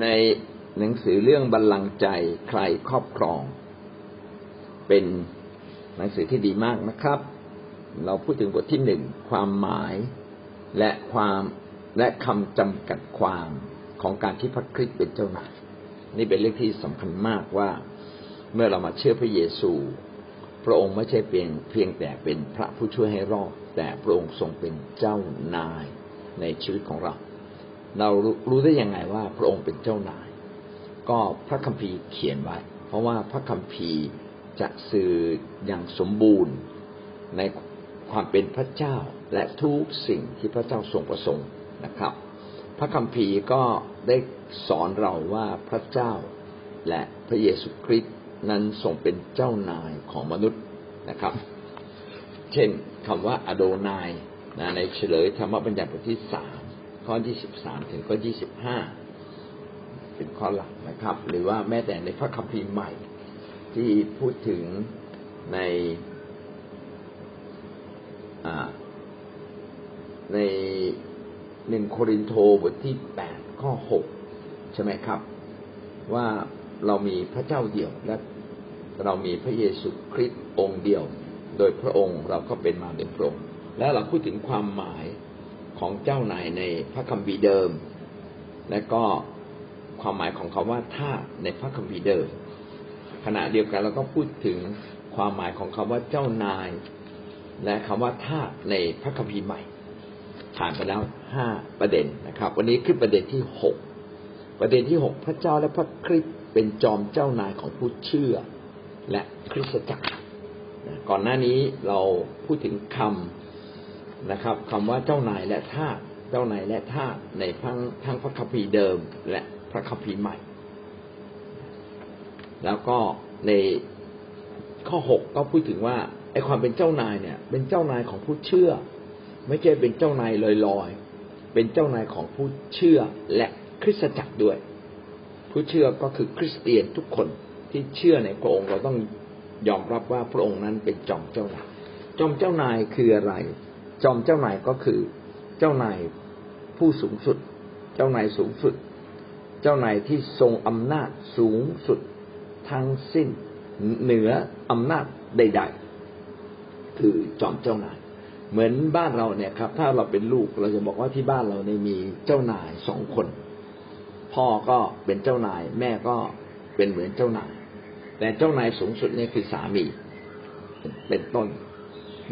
ในหนังสือเรื่องบัลลังก์ใจใครครอบครอง เป็นหนังสือที่ดีมากนะครับ เราพูดถึงบทที่หนึ่งความหมายและความและคำจำกัดความของการที่พระคริสต์เป็นเจ้านายนี่เป็นเรื่องที่สำคัญมากว่า เมื่อเรามาเชื่อพระเยซู พระองค์ไม่ใช่เพียงเพียงแต่เป็นพระผู้ช่วยให้รอดแต่พระองค์ทรงเป็นเจ้านายในชีวิตของเรา เรารู้ได้ยังไงว่าพระองค์เป็นเจ้านาย ก็พระคัมภีร์เขียนไว้ เพราะว่าพระคัมภีร์จะสื่ออย่างสมบูรณ์ในความเป็นพระเจ้าและทุกสิ่งที่พระเจ้าทรงประสงค์นะครับ พระคัมภีร์ก็ได้สอนเราว่าพระเจ้าและพระเยซูคริสต์นั้นทรงเป็นเจ้านายของมนุษย์นะครับ เช่นคำว่าอโดนายนะในเฉลยธรรมบัญญัติบทที่สาม ข้อที่สิบสามถึงข้อยี่สิบห้าเป็นข้อหลักนะครับ หรือว่าแม้แต่ในพระคัมภีร์ใหม่ ที่พูดถึงในในหนึ่งโครินโตบทที่แปดข้อหกใช่ไหมครับ ว่าเรามีพระเจ้าเดียวและเรามีพระเยซูคริสต์องค์เดียว โดยพระองค์เราก็เป็นมาเป็นพระองค์แล้วเราพูดถึงความหมาย ของเจ้านายในพระคัมภีร์เดิม และก็ความหมายของคาว่าท่าในพระคัมภีร์เดิม ขณะเดียวกันเราก็พูดถึงความหมายของคาว่าเจ้านาย และคำว่าท่าในพระคัมภีร์ใหม่ผ่านไปแล้วห้าประเด็นนะครับ วันนี้ขึ้นประเด็นที่หกประเด็นที่หกพระเจ้าและพระคริสต์เป็นจอมเจ้านายของผู้เชื่อ และคริสตจักร ก่อนหน้านี้เราพูดถึงคำ นะครับคำว่าเจ้านายและทาสเจ้านายและทาสในทั้งทั้งพระคัมภีร์เดิมและพระคัมภีร์ใหม่ แล้วก็ในข้อหกก็พูดถึงว่าไอความเป็นเจ้านายเนี่ย เป็นเจ้านายของผู้เชื่อ ไม่ใช่เป็นเจ้านายลอยๆเป็นเจ้านายของผู้เชื่อและคริสตจักรด้วย ผู้เชื่อก็คือคริสเตียนทุกคนที่เชื่อในพระองค์เราต้องยอมรับว่าพระองค์นั้นเป็นจอมเจ้านายจอมเจ้านายคืออะไร จอมเจ้านายก็คือเจ้านายผู้สูงสุด เจ้านายสูงสุด เจ้านายที่ทรงอำนาจสูงสุดทั้งสิ้นเหนืออำนาจใด ๆ คือจอมเจ้านาย เหมือนบ้านเราเนี่ยครับ ถ้าเราเป็นลูกเราจะบอกว่าที่บ้านเราเนี่ยมีเจ้านายสองคน พ่อก็เป็นเจ้านาย แม่ก็เป็นเหมือนเจ้านาย แต่เจ้านายสูงสุดนี่คือสามีเป็นต้น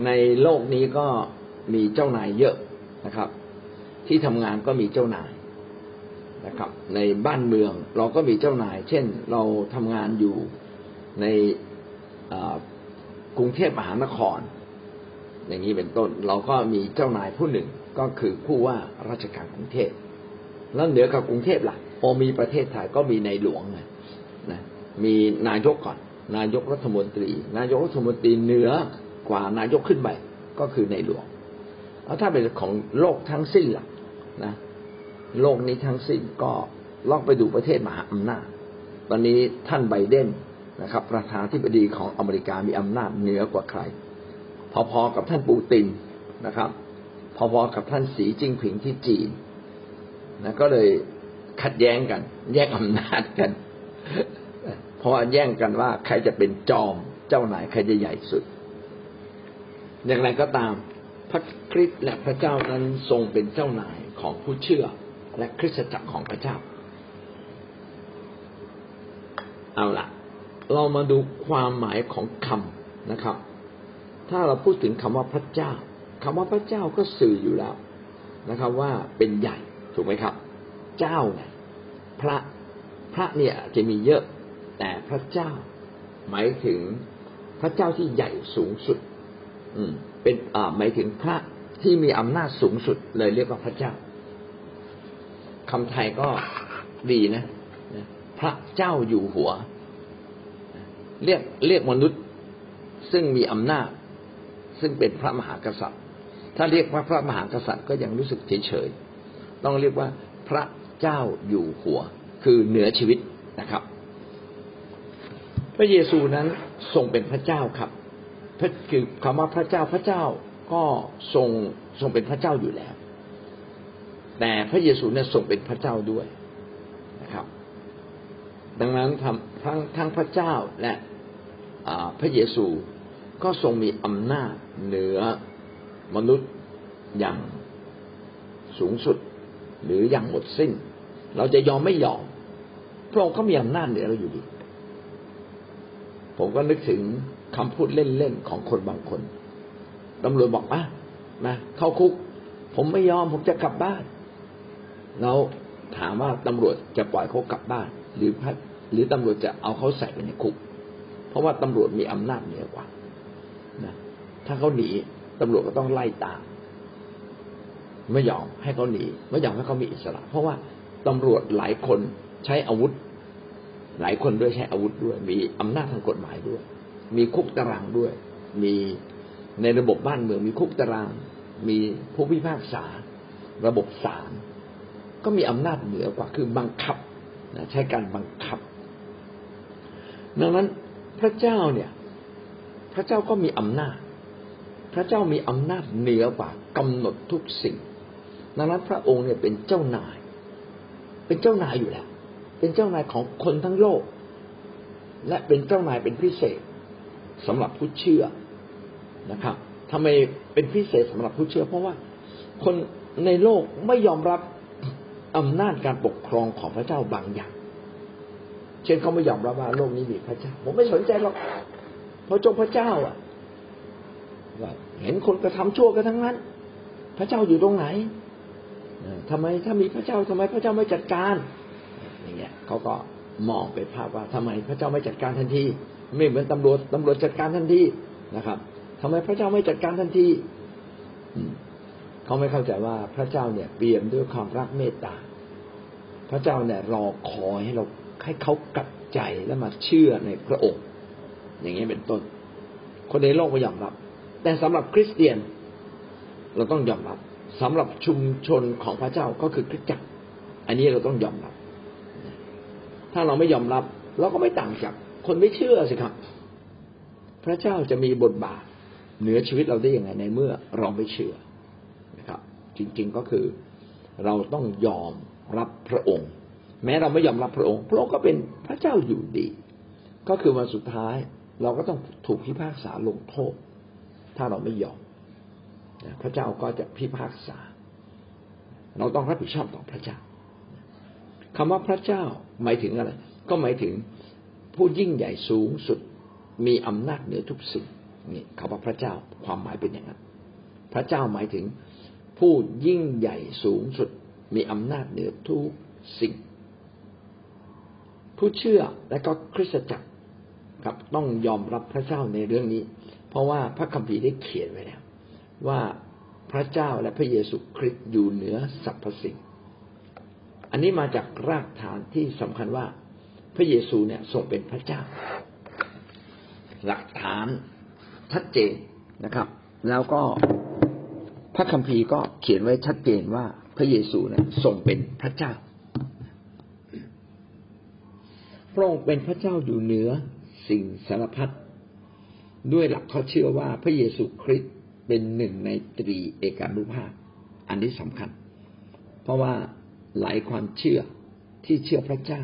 ในโลกนี้ก็ มีเจ้านายเยอะนะครับ ที่ทำงานก็มีเจ้านายนะครับ ในบ้านเมืองเราก็มีเจ้านาย เช่น เราทำงานอยู่ในกรุงเทพมหานคร อย่างนี้เป็นต้น เราก็มีเจ้านายผู้หนึ่งก็คือผู้ว่าราชการกรุงเทพแล้วเหนือกับกรุงเทพล่ะโอมีประเทศไทยก็มีในหลวงไงนะมีนายกก่อน นายกรัฐมนตรี นายกรัฐมนตรีเหนือกว่านายกขึ้นไปก็คือในหลวง แล้วถ้าเป็นของโลกทั้งสิ้นล่ะนะโลกนี้ทั้งสิ้นก็ลองไปดูประเทศมหาอำนาจ ตอนนี้ท่านไบเดนนะครับ ประธานที่ปดีของอเมริกามีอำนาจเหนือกว่าใคร พอๆกับท่านปูตินนะครับ พอๆกับท่านสีจิ้งผิงที่จีนนะก็เลยขัดแย้งกัน แยกอำนาจกัน เพราะแย่งกันว่าใครจะเป็นจอมเจ้านายใครจะใหญ่สุด อย่างไรก็ตาม พระคริสต์และพระเจ้านั้นทรงเป็นเจ้านายของผู้เชื่อและคริสตจักรของพระเจ้า เอาละเรามาดูความหมายของคำนะครับ ถ้าเราพูดถึงคำว่าพระเจ้าคำว่าพระเจ้าก็สื่ออยู่แล้วนะครับ ว่าเป็นใหญ่ถูกไหมครับ เจ้าไงพระพระเนี่ยจะมีเยอะ แต่พระเจ้า หมายถึงพระเจ้าที่ใหญ่สูงสุด อืม เป็นอ่าหมายถึงพระที่มีอำนาจสูงสุดเลยเรียกว่าพระเจ้าคำไทยก็ดีนะ พระเจ้าอยู่หัว เรียกเรียกมนุษย์ซึ่งมีอำนาจ ซึ่งเป็นพระมหากษัตริย์ ถ้าเรียกว่าพระมหากษัตริย์ก็ยังรู้สึกเฉยๆต้องเรียกว่าพระเจ้าอยู่หัว คือเหนือชีวิตนะครับ พระเยซูนั้นทรงเป็นพระเจ้าครับ คือคำว่าพระเจ้าพระเจ้าก็ทรงทรงเป็นพระเจ้าอยู่แล้ว แต่พระเยซูเนี่ยทรงเป็นพระเจ้าด้วยนะครับ ดังนั้นทั้งทั้งพระเจ้าและพระเยซูก็ทรงมีอำนาจเหนือมนุษย์อย่างสูงสุดหรืออย่างหมดสิ้น เราจะยอมไม่ยอมพระองค์ก็มีอำนาจเหนือเราอยู่ดี ผมก็นึกถึง คำพูดเล่นๆของคนบางคนตำรวจบอกอะมาเข้าคุก ผมไม่ยอมผมจะกลับบ้าน เราถามว่าตำรวจจะปล่อยเขากลับบ้าน หรือพัดหรือตำรวจจะเอาเขาใส่ไปในคุก เพราะว่าตำรวจมีอำนาจเหนือกว่านะถ้าเขาหนีตำรวจก็ต้องไล่ตามไม่ยอมให้เขาหนีไม่ยอมให้เขามีอิสระ เพราะว่าตำรวจหลายคนใช้อาวุธ หลายคนด้วยใช้อาวุธด้วย มีอำนาจทางกฎหมายด้วย มีคุกตารางด้วย มีในระบบบ้านเมือง มีคุกตาราง มีผู้พิพากษา ระบบศาลก็มีอำนาจเหนือกว่าคือบังคับใช้การบังคับ ดังนั้นพระเจ้าเนี่ย พระเจ้าก็มีอำนาจ พระเจ้ามีอำนาจเหนือกว่ากำหนดทุกสิ่ง ดังนั้นพระองค์เนี่ยเป็นเจ้านาย เป็นเจ้านายอยู่แล้ว เป็นเจ้านายของคนทั้งโลก และเป็นเจ้านายเป็นพิเศษ สำหรับผู้เชื่อนะครับทำไมเป็นพิเศษสำหรับผู้เชื่อ เพราะว่าคนในโลกไม่ยอมรับอำนาจการปกครองของพระเจ้าบางอย่าง เช่นเขาไม่ยอมรับว่าโลกนี้มีพระเจ้า ผมไม่สนใจหรอกเพราะจงพระเจ้าอะเห็นคนกระทำชั่วกันทั้งนั้น พระเจ้าอยู่ตรงไหนทำไมถ้ามีพระเจ้าทำไมพระเจ้าไม่จัดการอย่างเงี้ยเขาก็มองไปภาพว่าทำไมพระเจ้าไม่จัดการทันที ไม่เหมือนตำรวจตำรวจจัดการทันทีนะครับทำไมพระเจ้าไม่จัดการทันทีเขาไม่เข้าใจว่าพระเจ้าเนี่ยเปี่ยมด้วยความรักเมตตา พระเจ้าเนี่ยรอคอยให้เราให้เขากลับใจและมาเชื่อในพระองค์ อย่างนี้เป็นต้น คนในโลกก็ยอมรับ แต่สำหรับคริสเตียน เราต้องยอมรับสำหรับชุมชนของพระเจ้าก็คือคริสตจักร อันนี้เราต้องยอมรับ ถ้าเราไม่ยอมรับ เราก็ไม่ต่างจาก คนไม่เชื่อสิครับ พระเจ้าจะมีบทบาทเหนือชีวิตเราได้ยังไงในเมื่อเราไม่เชื่อนะครับ จริง ๆก็คือเราต้องยอมรับพระองค์ แม้เราไม่ยอมรับพระองค์ พระองค์ก็เป็นพระเจ้าอยู่ดี ก็คือวันสุดท้ายเราก็ต้องถูกพิพากษาลงโทษ ถ้าเราไม่ยอมพระเจ้าก็จะพิพากษา เราต้องรับผิดชอบต่อพระเจ้าคำว่าพระเจ้าหมายถึงอะไร ก็หมายถึง ผู้ยิ่งใหญ่สูงสุดมีอำนาจเหนือทุกสิ่งนี่คำว่าพระเจ้าความหมายเป็นอย่างนั้น พระเจ้าหมายถึงผู้ยิ่งใหญ่สูงสุด มีอำนาจเหนือทุกสิ่ง ผู้เชื่อและก็คริสตจักรครับต้องยอมรับพระเจ้าในเรื่องนี้ เพราะว่าพระคัมภีร์ได้เขียนไว้แล้วว่าพระเจ้าและพระเยซูคริสต์อยู่เหนือสรรพสิ่ง อันนี้มาจากรากฐานที่สำคัญว่า พระเยซูเนี่ยทรงเป็นพระเจ้า หลักฐานชัดเจนนะครับ แล้วก็พระคัมภีร์ก็เขียนไว้ชัดเจนว่าพระเยซูเนี่ยทรงเป็นพระเจ้าพระองค์เป็นพระเจ้าอยู่เหนือสิ่งสารพัดด้วยหลักเขาเชื่อว่าพระเยซูคริสต์เป็นหนึ่งในตรีเอกานุภาพ อันนี้สำคัญ เพราะว่าหลายความเชื่อที่เชื่อพระเจ้า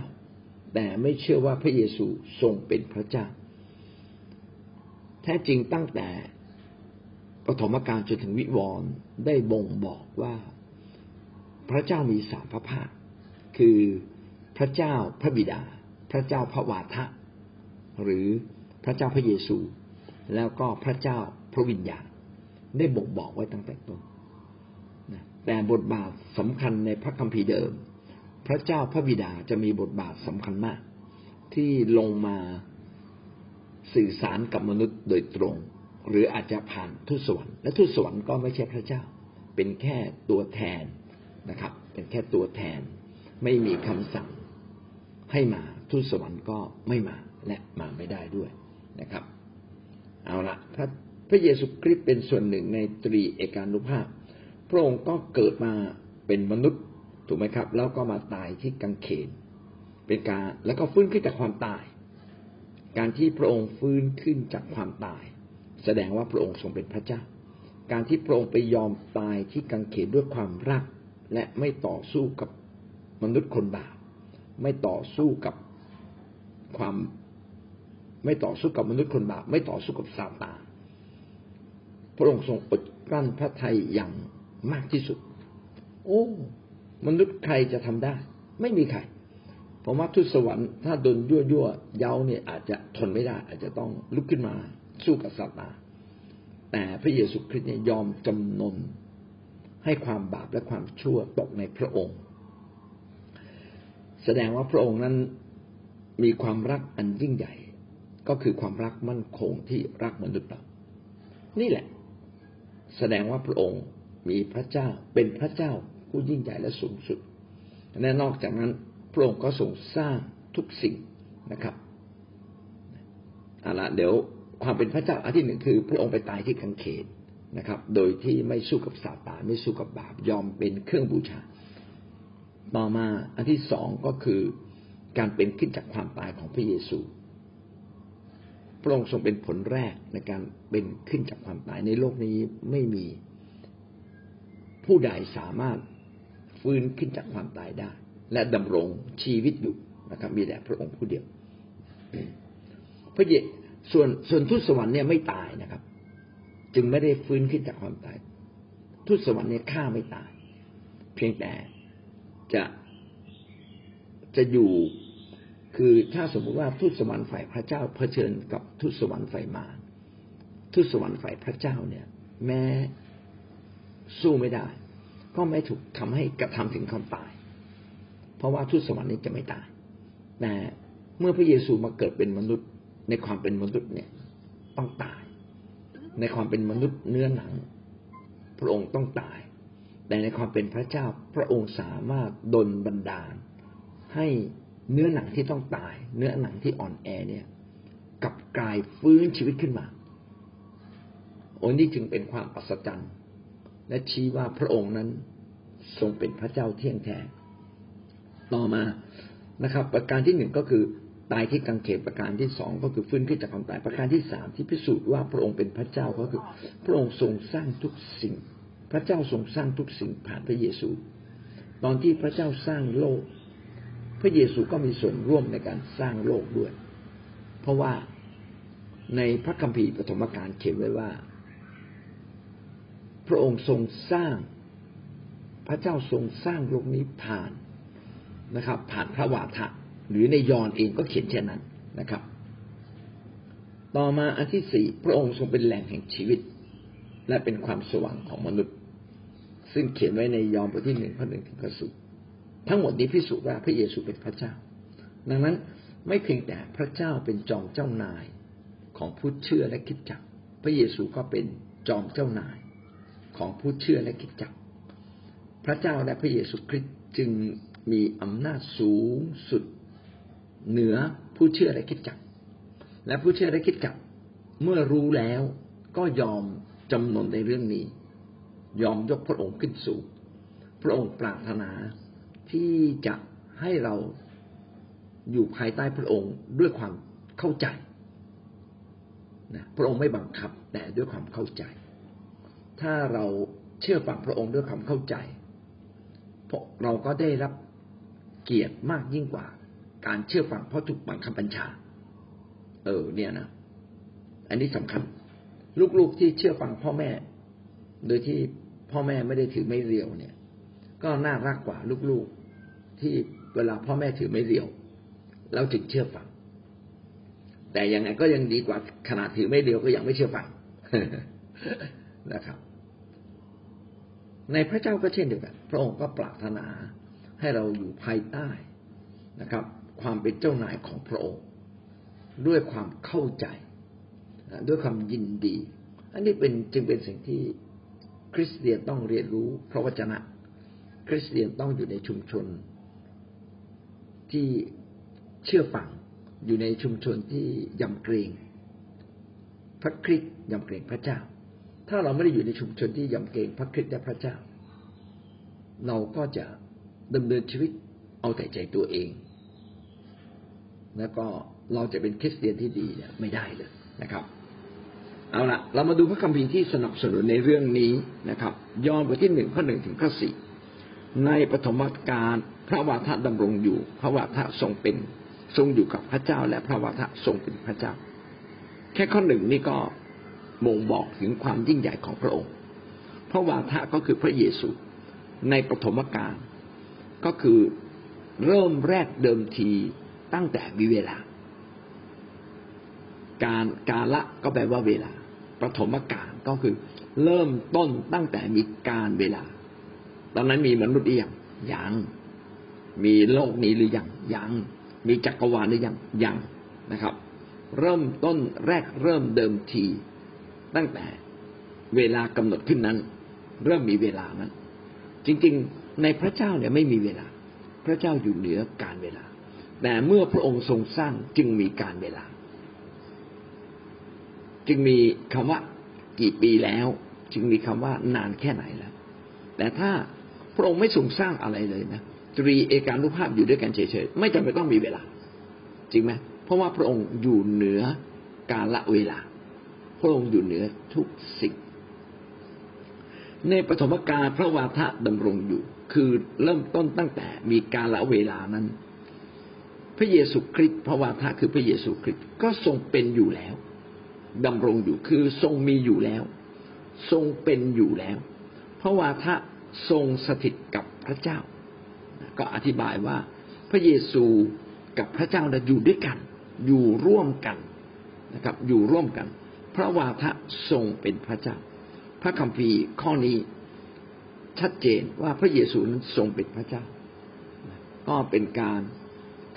แต่ไม่เชื่อว่าพระเยซูทรงเป็นพระเจ้า แท้จริงตั้งแต่ปฐมกาลจนถึงวิวรณ์ได้บ่งบอกว่าพระเจ้ามีสามพระภาค คือพระเจ้าพระบิดา พระเจ้าพระวาทะ หรือพระเจ้าพระเยซู แล้วก็พระเจ้าพระวิญญาณได้บ่งบอกไว้ตั้งแต่ต้นแต่บทบาทสำคัญในพระคัมภีร์เดิม พระเจ้าพระบิดาจะมีบทบาทสำคัญมาก ที่ลงมาสื่อสารกับมนุษย์โดยตรง หรืออาจจะผ่านทูตสวรรค์และทูตสวรรค์ก็ไม่ใช่พระเจ้า เป็นแค่ตัวแทนนะครับ เป็นแค่ตัวแทน ไม่มีคำสั่งให้มาทูตสวรรค์ก็ไม่มาและมาไม่ได้ด้วยนะครับ เอาละพระพระเยซูคริสต์เป็นส่วนหนึ่งในตรีเอกานุภาพ พระองค์ก็เกิดมาเป็นมนุษย์ ถูกไหมครับ แล้วก็มาตายที่กังเขน เป็นการแล้วก็ฟื้นขึ้นจากความตาย การที่พระองค์ฟื้นขึ้นจากความตาย แสดงว่าพระองค์ทรงเป็นพระเจ้า การที่พระองค์ไปยอมตายที่กังเขนด้วยความรัก และไม่ต่อสู้กับมนุษย์คนบาปไม่ต่อสู้กับความ ไม่ต่อสู้กับมนุษย์คนบาปไม่ต่อสู้กับซาตานพระองค์ทรงอดกลั้นพระทัยอย่างมากที่สุด โอ้ มนุษย์ใครจะทำได้ ไม่มีใครผมว่าทุตสวรรค์ถ้าโดนยั่วยั่วเย้าเนี่ยอาจจะทนไม่ได้ อาจจะต้องลุกขึ้นมาสู้กับซาตานแต่พระเยซูคริสต์เนี่ยยอมจำนนให้ความบาปและความชั่วตกในพระองค์ แสดงว่าพระองค์นั้นมีความรักอันยิ่งใหญ่ ก็คือความรักมั่นคงที่รักมนุษย์เรานี่แหละ แสดงว่าพระองค์มีพระเจ้าเป็นพระเจ้า ผู้ยิ่งใหญ่และสูงสุด และนอกจากนั้นพระองค์ก็ทรงสร้างทุกสิ่งนะครับเอาละเดี๋ยวความเป็นพระเจ้าอันที่หนึ่งคือ พระองค์ไปตายที่กังเขนนะครับ โดยที่ไม่สู้กับซาตานไม่สู้กับบาปยอมเป็นเครื่องบูชา ต่อมาอันที่สองก็คือการเป็นขึ้นจากความตายของพระเยซูพระองค์ทรงเป็นผลแรกในการเป็นขึ้นจากความตายในโลกนี้ไม่มีผู้ใดสามารถ ฟื้นขึ้นจากความตายได้ และดำรงชีวิตอยู่นะครับ มีแต่พระองค์ผู้เดียว พระเยส่วนส่วนทุตสวรรค์เนี่ยไม่ตายนะครับ จึงไม่ได้ฟื้นขึ้นจากความตาย ทุตสวรรค์เนี่ยฆ่าไม่ตาย เพียงแต่จะจะอยู่คือถ้าสมมุติว่าทุตสวรรค์ฝ่ายพระเจ้าเผชิญกับทุตสวรรค์ฝ่ายมารทุตสวรรค์ฝ่ายพระเจ้าเนี่ย แม้สู้ไม่ได้ ก็ไม่ถูกทำให้กระทำถึงความตาย เพราะว่าทุตสวรรค์นี้จะไม่ตายแต่เมื่อพระเยซูมาเกิดเป็นมนุษย์ในความเป็นมนุษย์เนี่ยต้องตาย ในความเป็นมนุษย์เนื้อหนัง พระองค์ต้องตาย แต่ในความเป็นพระเจ้าพระองค์สามารถดลบันดาล ให้เนื้อหนังที่ต้องตาย เนื้อหนังที่อ่อนแอเนี่ยกลับกลายฟื้นชีวิตขึ้นมาโอ้นี่จึงเป็นความอัศจรรย์ และชี้ว่าพระองค์นั้นทรงเป็นพระเจ้าเที่ยงแท้ต่อมานะครับ ประการที่หนึ่งก็คือตายที่กังเขนประการที่สองก็คือฟื้นขึ้นจากความตายประการที่สามที่พิสูจน์ว่าพระองค์เป็นพระเจ้าก็คือ พระองค์ทรงสร้างทุกสิ่ง พระเจ้าทรงสร้างทุกสิ่งผ่านพระเยซู ตอนที่พระเจ้าสร้างโลก พระเยซูก็มีส่วนร่วมในการสร้างโลกด้วย เพราะว่าในพระคัมภีร์ปฐมกาลเขียนไว้ว่า พระองค์ทรงสร้าง พระเจ้าทรงสร้างโลกนี้ผ่านนะครับ ผ่านพระวาทะหรือในยอห์นเองก็เขียนเช่นนั้นนะครับ ต่อมาอันที่สี่พระองค์ทรงเป็นแหล่งแห่งชีวิต และเป็นความสว่างของมนุษย์ ซึ่งเขียนไว้ในยอห์นบทที่หนึ่งข้อหนึ่งถึงข้อสิบทั้งหมดนี้พิสูจน์ว่าพระเยซูเป็นพระเจ้า ดังนั้นไม่เพียงแต่พระเจ้าเป็นจอมเจ้านายของผู้เชื่อและคิดจัก พระเยซูก็เป็นจอมเจ้านาย ของผู้เชื่อและคิดจักพระเจ้าและพระเยซูคริสต์จึงมีอำนาจสูงสุดเหนือผู้เชื่อและคิดจัก และผู้เชื่อและคิดจัก เมื่อรู้แล้วก็ยอมจำนนในเรื่องนี้ ยอมยกพระองค์ขึ้นสูง พระองค์ปรารถนาที่จะให้เราอยู่ภายใต้พระองค์ด้วยความเข้าใจนะพระองค์ไม่บังคับแต่ด้วยความเข้าใจ ถ้าเราเชื่อฟังพระองค์ด้วยความเข้าใจเราก็ได้รับเกียรติมากยิ่งกว่า การเชื่อฟังเพราะถูกบังคับบัญชา เออ เนี่ยนะ อันนี้สำคัญ ลูกๆที่เชื่อฟังพ่อแม่ โดยที่พ่อแม่ไม่ได้ถือไม่เรียวเนี่ย ก็น่ารักกว่าลูกๆที่เวลาพ่อแม่ถือไม่เรียวแล้วถึงเชื่อฟัง แต่ยังไงก็ยังดีกว่าขนาดถือไม่เรียวก็ยังไม่เชื่อฟัง นะครับ ในพระเจ้าก็เช่นเดียวกัน พระองค์ก็ปรารถนาให้เราอยู่ภายใต้นะครับ ความเป็นเจ้านายของพระองค์ ด้วยความเข้าใจด้วยความยินดี อันนี้เป็นจึงเป็นสิ่งที่คริสเตียนต้องเรียนรู้พระวจนะ คริสเตียนต้องอยู่ในชุมชน ที่เชื่อฟังอยู่ในชุมชนที่ยำเกรงพระคริสต์ยำเกรงพระเจ้า ถ้าเราไม่ได้อยู่ในชุมชนที่ยำเกรงพระคริสต์และพระเจ้า เราก็จะดำเนินชีวิตเอาแต่ใจตัวเอง แล้วก็เราจะเป็นคริสเตียนที่ดีเนี่ยไม่ได้เลยนะครับเอาละเรามาดูพระคัมภีร์ที่สนับสนุนในเรื่องนี้นะครับ ยอห์นบทที่หนึ่งข้อหนึ่งถึงข้อสี่ในปฐมกาลพระวาทะดำรงอยู่ พระวาทะทรงเป็น ทรงอยู่กับพระเจ้า และพระวาทะทรงเป็นพระเจ้า แค่ข้อหนึ่งนี่ก็ ม่งบอกถึงความยิ่งใหญ่ของพระองค์ พระวาทะก็คือพระเยซูในปฐมกาลก็คือเริ่มแรกเดิมทีตั้งแต่มีเวลา การกาละก็แปลว่าเวลา ปฐมกาลก็คือเริ่มต้นตั้งแต่มีการเวลา ตอนนั้นมีมนุษย์หรือยังยัง มีโลกนี้หรือยังยัง มีจักรวาลหรือยังยังนะครับ เริ่มต้นแรกเริ่มเดิมที ตั้งแต่เวลากำหนดขึ้นนั้น เริ่มมีเวลานั้น จริงๆ ในพระเจ้าเนี่ยไม่มีเวลา พระเจ้าอยู่เหนือการเวลา แต่เมื่อพระองค์ทรงสร้างจึงมีการเวลา จึงมีคำว่ากี่ปีแล้ว จึงมีคำว่านานแค่ไหนแล้ว แต่ถ้าพระองค์ไม่ทรงสร้างอะไรเลยนะตรีเอการุภาพอยู่ด้วยกันเฉยๆไม่จำเป็นต้องมีเวลา จริงไหมเพราะว่าพระองค์อยู่เหนือกาลเวลา ระองค์อยู่เหนือทุกสิ่ง ในปฐมกาลพระวาทะดำรงอยู่ คือเริ่มต้นตั้งแต่มีกาลเวลานั้น พระเยซูคริสต์พระวาทะคือพระเยซูคริสต์ก็ทรงเป็นอยู่แล้วดำรงอยู่คือทรงมีอยู่แล้ว ทรงเป็นอยู่แล้ว พระวาทะทรงสถิตกับพระเจ้า ก็อธิบายว่าพระเยซูกับพระเจ้าอยู่ด้วยกัน อยู่ร่วมกันนะครับ อยู่ร่วมกัน พระวาทะทรงเป็นพระเจ้า พระคัมภีร์ข้อนี้ชัดเจนว่าพระเยซูนั้นทรงเป็นพระเจ้า ก็เป็นการ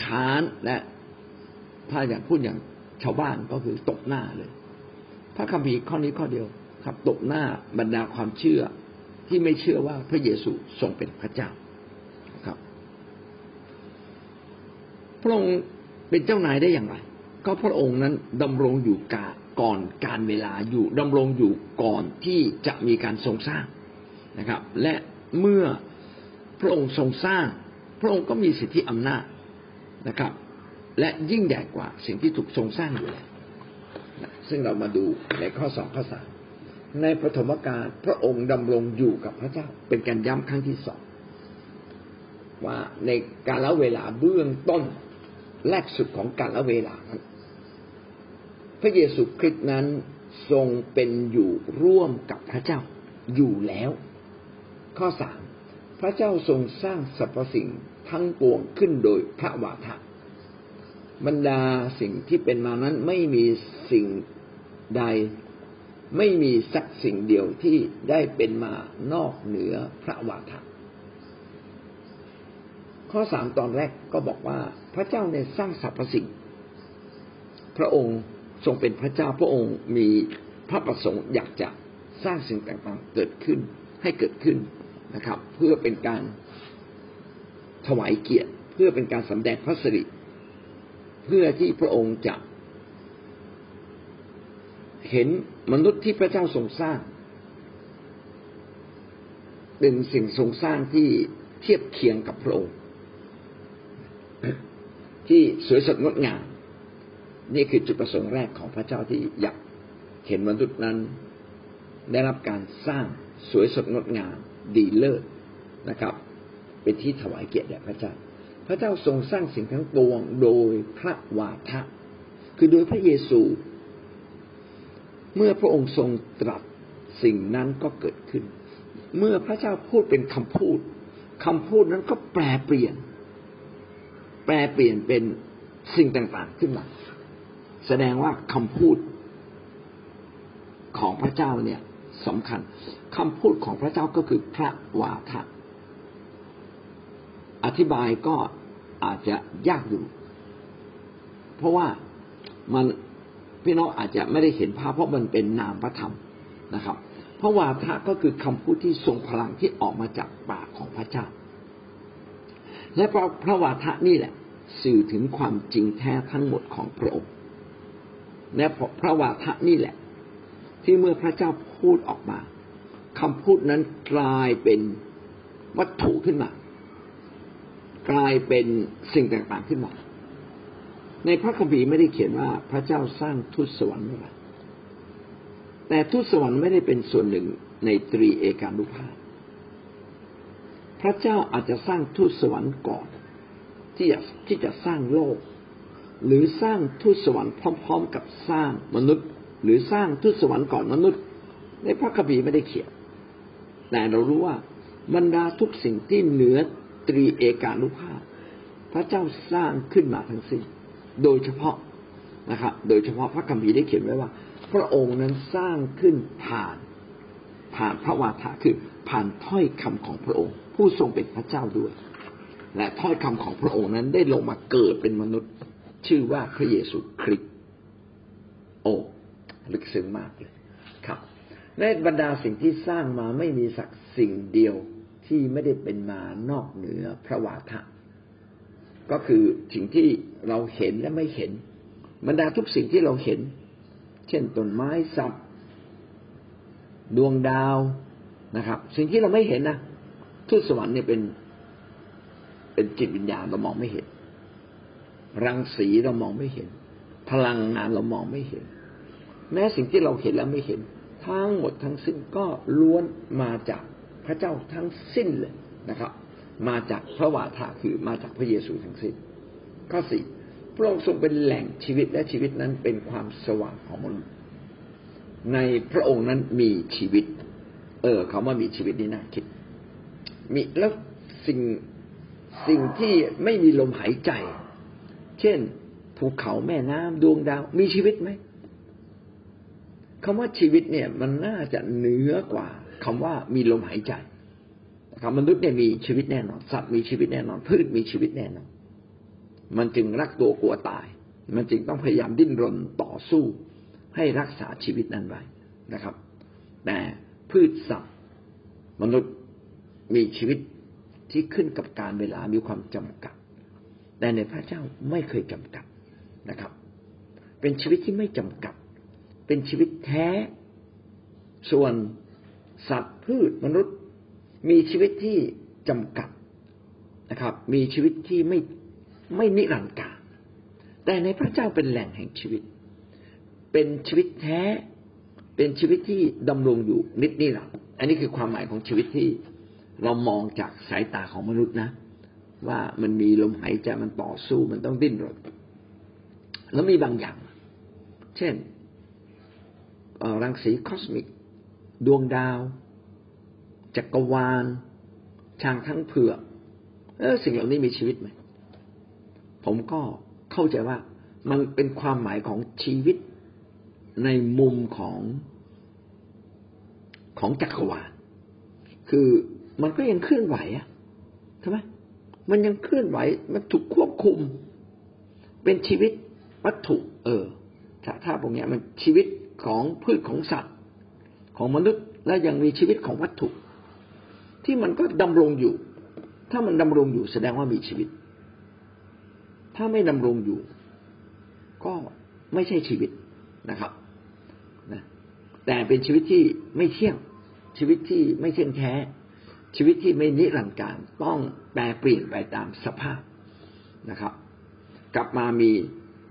ค้านและถ้าอย่างพูดอย่างชาวบ้านก็คือตกหน้าเลย พระคัมภีร์ข้อนี้ข้อเดียว ครับตกหน้าบรรดาความเชื่อที่ไม่เชื่อว่าพระเยซูทรงเป็นพระเจ้าครับพระองค์เป็นเจ้านายได้อย่างไร ก็พระองค์นั้นดำรงอยู่กา ก่อนการเวลาอยู่ดำรงอยู่ก่อนที่จะมีการทรงสร้างนะครับ และเมื่อพระองค์ทรงสร้าง พระองค์ก็มีสิทธิอำนาจนะครับ และยิ่งใหญ่กว่าสิ่งที่ถูกทรงสร้างอยู่แล้วซึ่งเรามาดูในข้อสองข้อสามในปฐมกาลพระองค์ดำรงอยู่กับพระเจ้า เป็นการย้ำครั้งที่สองว่าในการละเวลาเบื้องต้นแรกสุดของการละเวลานั้น พระเยซูคริสต์นั้นทรงเป็นอยู่ร่วมกับพระเจ้าอยู่แล้ว ข้อสามพระเจ้าทรงสร้างสรรพสิ่งทั้งปวงขึ้นโดยพระวาทะบรรดาสิ่งที่เป็นมานั้นไม่มีสิ่งใด ไม่มีสักสิ่งเดียวที่ได้เป็นมานอกเหนือพระวาทะข้อสามตอนแรกก็บอกว่า พระเจ้าในสร้างสรรพสิ่ง พระองค์ ทรงเป็นพระเจ้าพระองค์มีพระประสงค์อยากจะสร้างสิ่งต่างๆเกิดขึ้นให้เกิดขึ้นนะครับ เพื่อเป็นการถวายเกียรติ เพื่อเป็นการสำแดงพระสิริเพื่อที่พระองค์จะ เห็นมนุษย์ที่พระเจ้าทรงสร้าง เป็นสิ่งทรงสร้างที่เทียบเคียงกับพระองค์ ที่สวยสดงดงาม นี่คือจุดประสงค์แรกของพระเจ้าที่อยากเห็นมนุษย์นั้น ได้รับการสร้างสวยสดงดงามดีเลิศนะครับ เป็นที่ถวายเกียรติแด่พระเจ้า พระเจ้าทรงสร้างสิ่งทั้งปวงโดยพระวาทะคือโดยพระเยซู เมื่อพระองค์ทรงตรัสสิ่งนั้นก็เกิดขึ้น เมื่อพระเจ้าพูดเป็นคำพูดคำพูดนั้นก็แปลเปลี่ยน แปลเปลี่ยนเป็นสิ่งต่างๆขึ้นมา แสดงว่าคำพูดของพระเจ้าเนี่ยสำคัญคำพูดของพระเจ้าก็คือพระวาทะอธิบายก็อาจจะยากอยู่ เพราะว่ามันพี่น้องอาจจะไม่ได้เห็นภาพเพราะมันเป็นนามพระธรรมนะครับ พระวาทะก็คือคำพูดที่ทรงพลังที่ออกมาจากปากของพระเจ้า และพระพระวาทะนี่แหละ สื่อถึงความจริงแท้ทั้งหมดของพระองค์ และพระวาทะนี่แหละ ที่เมื่อพระเจ้าพูดออกมาคำพูดนั้นกลายเป็นวัตถุขึ้นมา กลายเป็นสิ่งต่างๆขึ้นมา ในพระคัมภีร์ไม่ได้เขียนว่าพระเจ้าสร้างทุตสวรรค์เมื่อไรแต่ทุตสวรรค์ไม่ได้เป็นส่วนหนึ่งในตรีเอกานุภาพพระเจ้าอาจจะสร้างทูตสวรรค์ก่อน ที่จะที่จะสร้างโลก หรือสร้างทูตสวรรค์พร้อม ๆ กับสร้างมนุษย์ หรือสร้างทูตสวรรค์ก่อนมนุษย์ ในพระคัมภีร์ไม่ได้เขียน แต่เรารู้ว่าบรรดาทุกสิ่งที่เหนือตรีเอกานุภาพ พระเจ้าสร้างขึ้นมาทั้งสิ้น โดยเฉพาะนะครับ โดยเฉพาะพระคัมภีร์ได้เขียนไว้ว่า พระองค์นั้นสร้างขึ้นผ่าน ผ่านพระวาทะคือผ่านถ้อยคำของพระองค์ ผู้ทรงเป็นพระเจ้าด้วย และถ้อยคำของพระองค์นั้นได้ลงมาเกิดเป็นมนุษย์ ชื่อว่าพระเยซูคริสต์โอ้ลึกซึ้งมากเลยครับในบรรดาสิ่งที่สร้างมาไม่มีสักสิ่งเดียวที่ไม่ได้เป็นมานอกเหนือพระวาทะก็คือสิ่งที่เราเห็นและไม่เห็น บรรดาทุกสิ่งที่เราเห็น เช่นต้นไม้สัตว์ดวงดาวนะครับ สิ่งที่เราไม่เห็นนะทูตสวรรค์เนี่ยเป็น เป็นจิตวิญญาณเรามองไม่เห็น รังสีเรามองไม่เห็น พลังงานเรามองไม่เห็น แม้สิ่งที่เราเห็นแล้วไม่เห็น ทั้งหมดทั้งสิ้นก็ล้วนมาจากพระเจ้าทั้งสิ้นเลยนะครับ มาจากพระวาทะคือมาจากพระเยซูทั้งสิ้นข้อสี่พระองค์ทรงเป็นแหล่งชีวิตและชีวิตนั้นเป็นความสว่างของมนุษย์ในพระองค์นั้นมีชีวิต เออคาว่ามีชีวิตนี่น่าคิด มีแล้วสิ่งสิ่งที่ไม่มีลมหายใจ เช่น ภูเขาแม่น้ำดวงดาว มีชีวิตไหมคำว่าชีวิตเนี่ย มันน่าจะเหนือกว่าคำว่ามีลมหายใจครับมนุษย์เนี่ยมีชีวิตแน่นอนสัตว์มีชีวิตแน่นอน พืชมีชีวิตแน่นอน มันจึงรักตัวกลัวตาย มันจึงต้องพยายามดิ้นรนต่อสู้ ให้รักษาชีวิตนั้นไว้นะครับ แต่พืชสัตว์มนุษย์มีชีวิตที่ขึ้นกับการเวลามีความจำกัด แต่ในพระเจ้าไม่เคยจำกัดนะครับ เป็นชีวิตที่ไม่จำกัด เป็นชีวิตแท้ ส่วนสัตว์พืชมนุษย์ มีชีวิตที่จำกัดนะครับ มีชีวิตที่ไม่ไม่นิรันดร์การแต่ในพระเจ้าเป็นแหล่งแห่งชีวิต เป็นชีวิตแท้ เป็นชีวิตที่ดำรงอยู่นิดนี่แหละอันนี้คือความหมายของชีวิตที่เรามองจากสายตาของมนุษย์นะ ว่ามันมีลมหายใจมันต่อสู้มันต้องดิ้นรนแล้วมีบางอย่าง เช่นรังสีคอสมิก ดวงดาว จักรวาล ช้างทั้งเผือกเออสิ่งเหล่านี้มีชีวิตไหมผมก็เข้าใจว่ามันเป็นความหมายของชีวิตในมุมของของจักรวาล คือมันก็ยังเคลื่อนไหวอะใช่ไหม มันยังเคลื่อนไหว มันถูกควบคุม เป็นชีวิตวัตถุ เออถ้าถ้าพวกนี้มันชีวิตของพืชของสัตว์ ของมนุษย์และยังมีชีวิตของวัตถุ ที่มันก็ดำรงอยู่ ถ้ามันดำรงอยู่แสดงว่ามีชีวิต ถ้าไม่ดำรงอยู่ ก็ไม่ใช่ชีวิตนะครับนะแต่เป็นชีวิตที่ไม่เที่ยงชีวิตที่ไม่เที่ยงแท้ ชีวิตที่ไม่นิรันดร์การต้องแปรเปลี่ยนไปตามสภาพนะครับ กลับมามี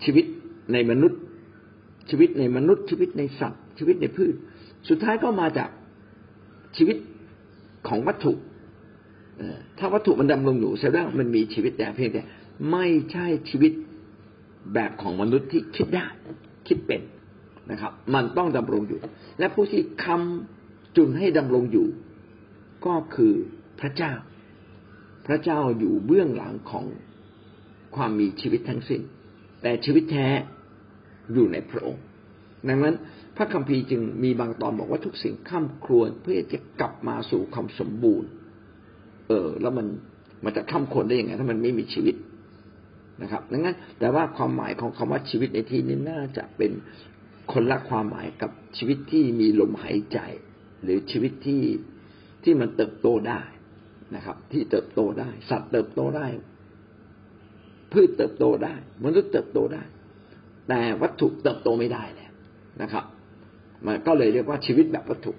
ชีวิตในมนุษย์ ชีวิตในมนุษย์ ชีวิตในสัตว์ ชีวิตในพืช สุดท้ายก็มาจากชีวิตของวัตถุถ้าวัตถุมันดำรงอยู่แสดงมันมีชีวิตแต่เพียงแต่ไม่ใช่ชีวิตแบบของมนุษย์ที่คิดได้ คิดเป็นนะครับ มันต้องดำรงอยู่ และผู้ที่คำจุนให้ดำรงอยู่ ก็คือพระเจ้า พระเจ้าอยู่เบื้องหลังของความมีชีวิตทั้งสิ้น แต่ชีวิตแท้อยู่ในพระองค์ ดังนั้นพระคัมภีร์จึงมีบางตอนบอกว่าทุกสิ่งข้ามครวญเพื่อจะกลับมาสู่ความสมบูรณ์ เออ แล้วมันมันจะข้ามครวรได้ยังไงถ้ามันไม่มีชีวิตนะครับ ดังนั้น แต่ว่าความหมายของคำว่าชีวิตในที่นี้น่าจะเป็นคนละความหมายกับชีวิตที่มีลมหายใจ หรือชีวิตที่ ที่มันเติบโตได้นะครับ ที่เติบโตได้ สัตว์เติบโตได้ พืชเติบโตได้ มนุษย์เติบโตได้ แต่วัตถุเติบโตไม่ได้แล้วนะครับ มันก็เลยเรียกว่าชีวิตแบบวัตถุ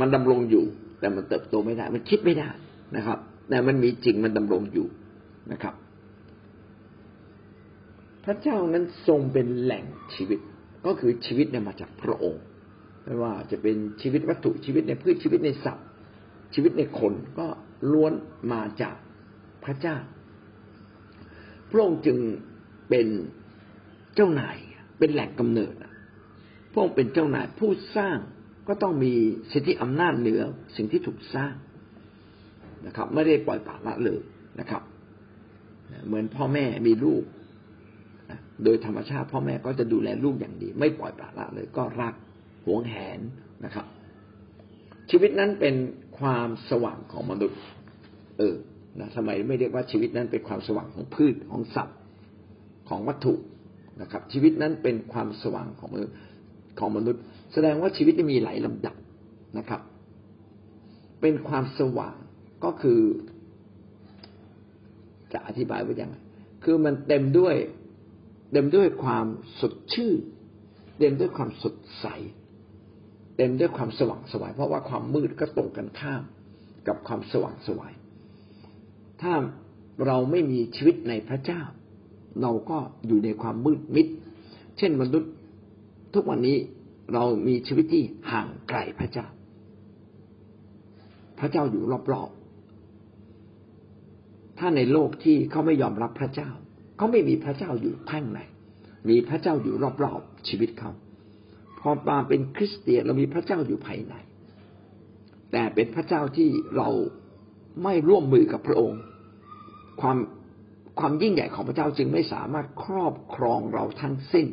มันดำรงอยู่ แต่มันเติบโตไม่ได้ มันคิดไม่ได้นะครับ แต่มันมีจริงมันดำรงอยู่นะครับ พระเจ้านั้นทรงเป็นแหล่งชีวิตก็คือชีวิตเนี่ยมาจากพระองค์ ไม่ว่าจะเป็นชีวิตวัตถุชีวิตในพืชชีวิตในสัตว์ ชีวิตในคนก็ล้วนมาจากพระเจ้า พระองค์จึงเป็นเจ้านายเป็นแหล่งกำเนิดพระองค์เป็นเจ้านายผู้สร้างก็ต้องมีสิทธิอำนาจเหนือสิ่งที่ถูกสร้างนะครับ ไม่ได้ปล่อยปละละเลยนะครับ เหมือนพ่อแม่มีลูก โดยธรรมชาติ พ่อแม่ก็จะดูแลลูกอย่างดี ไม่ปล่อยปละละเลย ก็รักหวงแหนนะครับ ชีวิตนั้นเป็น ความสว่างของมนุษย์ เออนะสมัยไม่เรียกว่าชีวิตนั้นเป็นความสว่างของพืชของสัตว์ของวัตถุนะครับ ชีวิตนั้นเป็นความสว่างของมนุษย์ของมนุษย์ แสดงว่าชีวิตมีหลายลำดับนะครับ เป็นความสว่างก็คือ จะอธิบายว่าอย่างไรคือมันเต็มด้วย เต็มด้วยความสดชื่นเต็มด้วยความสดใส เต็มด้วยความสว่างสวายเพราะว่าความมืดก็ตรงกันข้ามกับความสว่างสวายถ้าเราไม่มีชีวิตในพระเจ้า เราก็อยู่ในความมืดมิด เช่นมนุษย์ทุกวันนี้เรามีชีวิตที่ห่างไกลพระเจ้า พระเจ้าอยู่รอบๆ ถ้าในโลกที่เขาไม่ยอมรับพระเจ้า เขาไม่มีพระเจ้าอยู่ข้างในมีพระเจ้าอยู่รอบๆชีวิตเขา พอมาเป็นคริสเตียนเรามีพระเจ้าอยู่ภายใน แต่เป็นพระเจ้าที่เราไม่ร่วมมือกับพระองค์ ความความยิ่งใหญ่ของพระเจ้าจึงไม่สามารถครอบครองเราทั้งสิ้น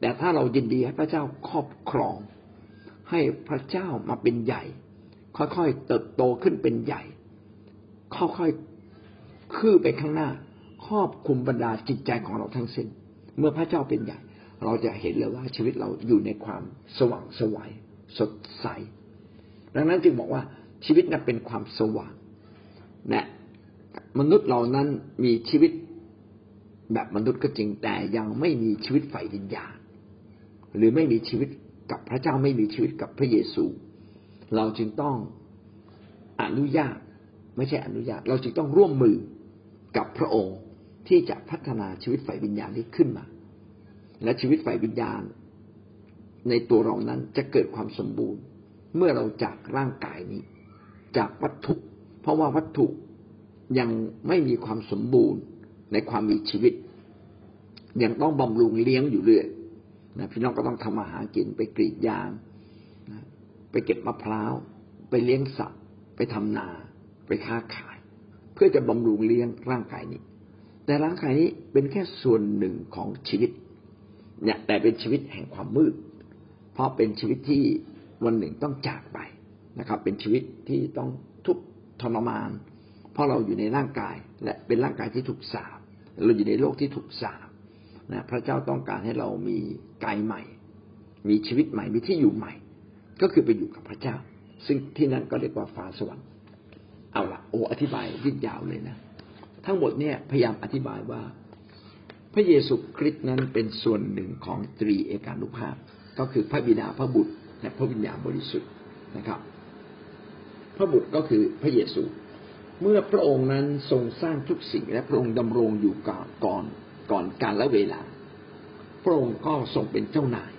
แต่ถ้าเรายินดีให้พระเจ้าครอบครอง ให้พระเจ้ามาเป็นใหญ่ ค่อยๆเติบโตขึ้นเป็นใหญ่ ค่อยๆคืบไปข้างหน้า ครอบคุมบรรดาจิตใจของเราทั้งสิ้น เมื่อพระเจ้าเป็นใหญ่ เราจะเห็นเลยว่าชีวิตเราอยู่ในความสว่างสวยัยสดใส ดังนั้นจึงบอกว่าชีวิตนั้นเป็นความสว่างนะมนุษย์เหล่านั้นมีชีวิตแบบมนุษย์ก็จริงแต่ยังไม่มีชีวิตฝ่ายวิญญาณหรือไม่มีชีวิตกับพระเจ้าไม่มีชีวิตกับพระเยซู เราจึงต้องอนุญาตไม่ใช่อนุญาต เราจึงต้องร่วมมือกับพระองค์ที่จะพัฒนาชีวิตฝ่ายวิญญาณนี้ขึ้นมา และชีวิตฝ่ายวิญญาณ ในตัวเรานั้นจะเกิดความสมบูรณ์ เมื่อเราจากร่างกายนี้ จากวัตถุ เพราะว่าวัตถุยังไม่มีความสมบูรณ์ในความมีชีวิต ยังต้องบำรุงเลี้ยงอยู่เรื่อยนะพี่น้องก็ต้องทำมาหากินไปกรีดยางนะไปเก็บมะพร้าว ไปเลี้ยงสัตว์ ไปทำนา ไปค้าขาย เพื่อจะบำรุงเลี้ยงร่างกายนี้ แต่ร่างกายนี้เป็นแค่ส่วนหนึ่งของชีวิต เนี่ยแต่เป็นชีวิตแห่งความมืด เพราะเป็นชีวิตที่วันหนึ่งต้องจากไปนะครับ เป็นชีวิตที่ต้องทุกทรมาน เพราะเราอยู่ในร่างกาย และเป็นร่างกายที่ถูกสาบเราอยู่ในโลกที่ถูกสาบนะพระเจ้าต้องการให้เรามีกายใหม่ มีชีวิตใหม่มีที่อยู่ใหม่ ก็คือไปอยู่กับพระเจ้า ซึ่งที่นั่นก็เรียกว่าฟ้าสวรรค์เอาละโอ้อธิบายยืดยาวเลยนะ ทั้งหมดเนี่ยพยายามอธิบายว่า พระเยซูคริสต์นั้นเป็นส่วนหนึ่งของตรีเอกานุภาพ ก็คือพระบิดาพระบุตรและพระวิญญาณบริสุทธิ์นะครับ พระบุตรก็คือพระเยซู เมื่อพระองค์นั้นทรงสร้างทุกสิ่งและพระองค์ดำรงอยู่ก่อนก่อนก่อนการและเวลา พระองค์ก็ทรงเป็นเจ้านาย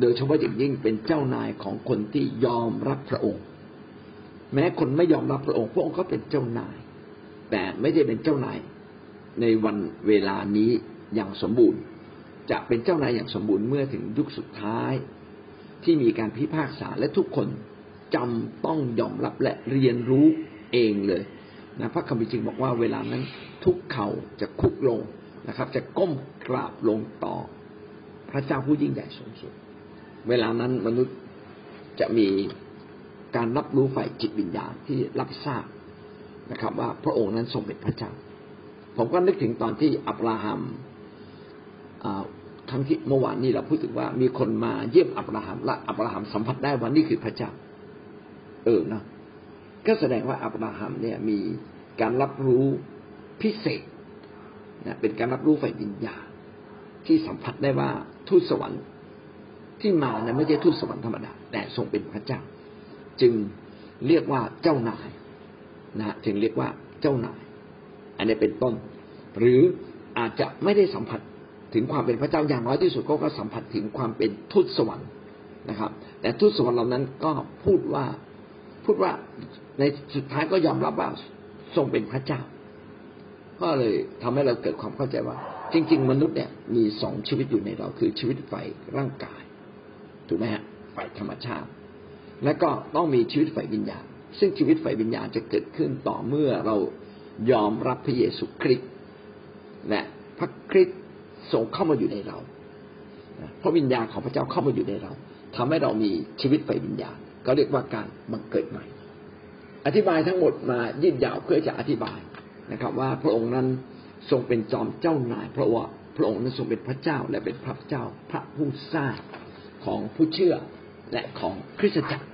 โดยเฉพาะอย่างยิ่งเป็นเจ้านายของคนที่ยอมรับพระองค์ แม้คนไม่ยอมรับพระองค์ พระองค์ก็เป็นเจ้านาย แต่ไม่ได้เป็นเจ้านาย ในวันเวลานี้อย่างสมบูรณ์ จะเป็นเจ้านายอย่างสมบูรณ์เมื่อถึงยุคสุดท้าย ที่มีการพิพากษาและทุกคนจำต้องยอมรับและเรียนรู้เองเลยนะพระคัมภีร์จึงบอกว่าเวลานั้นทุกเขาจะคุกลงนะครับ จะก้มกราบลงต่อ พระเจ้าผู้ยิ่งใหญ่สูงสุด เวลานั้นมนุษย์จะมีการรับรู้ฝ่ายจิตวิญญาณที่รับทราบนะครับ ว่าพระองค์นั้นทรงเป็นพระเจ้า ผมก็นึกถึงตอนที่อับราฮัมทั้งที่เมื่อวานนี้เราพูดถึงว่ามีคนมาเยี่ยมอับราฮัมและอับราฮัมสัมผัสได้ว่านี่คือพระเจ้า เออนะก็แสดงว่าอับราฮัมเนี่ยมีการรับรู้พิเศษนะเป็นการรับรู้ฝ่ายวิญญาณที่สัมผัสได้ว่าทูตสวรรค์ที่มาเนี่ยไม่ใช่ทูตสวรรค์ธรรมดาแต่ทรงเป็นพระเจ้า จึงเรียกว่าเจ้านายนะจึงเรียกว่าเจ้านาย อันนี้เป็นต้น หรืออาจจะไม่ได้สัมผัสถึงความเป็นพระเจ้าอย่างน้อยที่สุดก็ก็สัมผัสถึงความเป็นทูตสวรรค์นะครับ แต่ทูตสวรรค์เหล่านั้นก็พูดว่าพูดว่าในสุดท้ายก็ยอมรับว่าทรงเป็นพระเจ้า ก็เลยทำให้เราเกิดความเข้าใจว่า จริง ๆ มนุษย์เนี่ยมีสองชีวิตอยู่ในเราคือชีวิตฝ่ายร่างกายถูกไหมฮะฝ่ายธรรมชาติ และก็ต้องมีชีวิตฝ่ายวิญญาณ ซึ่งชีวิตฝ่ายวิญญาณจะเกิดขึ้นต่อเมื่อเรา ยอมรับพระเยซูคริสต์และพระคริสต์ทรงเข้ามาอยู่ในเราเพราะวิญญาณของพระเจ้าเข้ามาอยู่ในเราทำให้เรามีชีวิตฝ่ายวิญญาณ ก็เรียกว่าการบังเกิดใหม่ อธิบายทั้งหมดมายืดยาวเพื่อจะอธิบายนะครับ ว่าพระองค์นั้นทรงเป็นจอมเจ้านาย เพราะว่าพระองค์นั้นทรงเป็นพระเจ้าและเป็นพระเจ้าพระผู้สร้างของผู้เชื่อและของคริสตจักร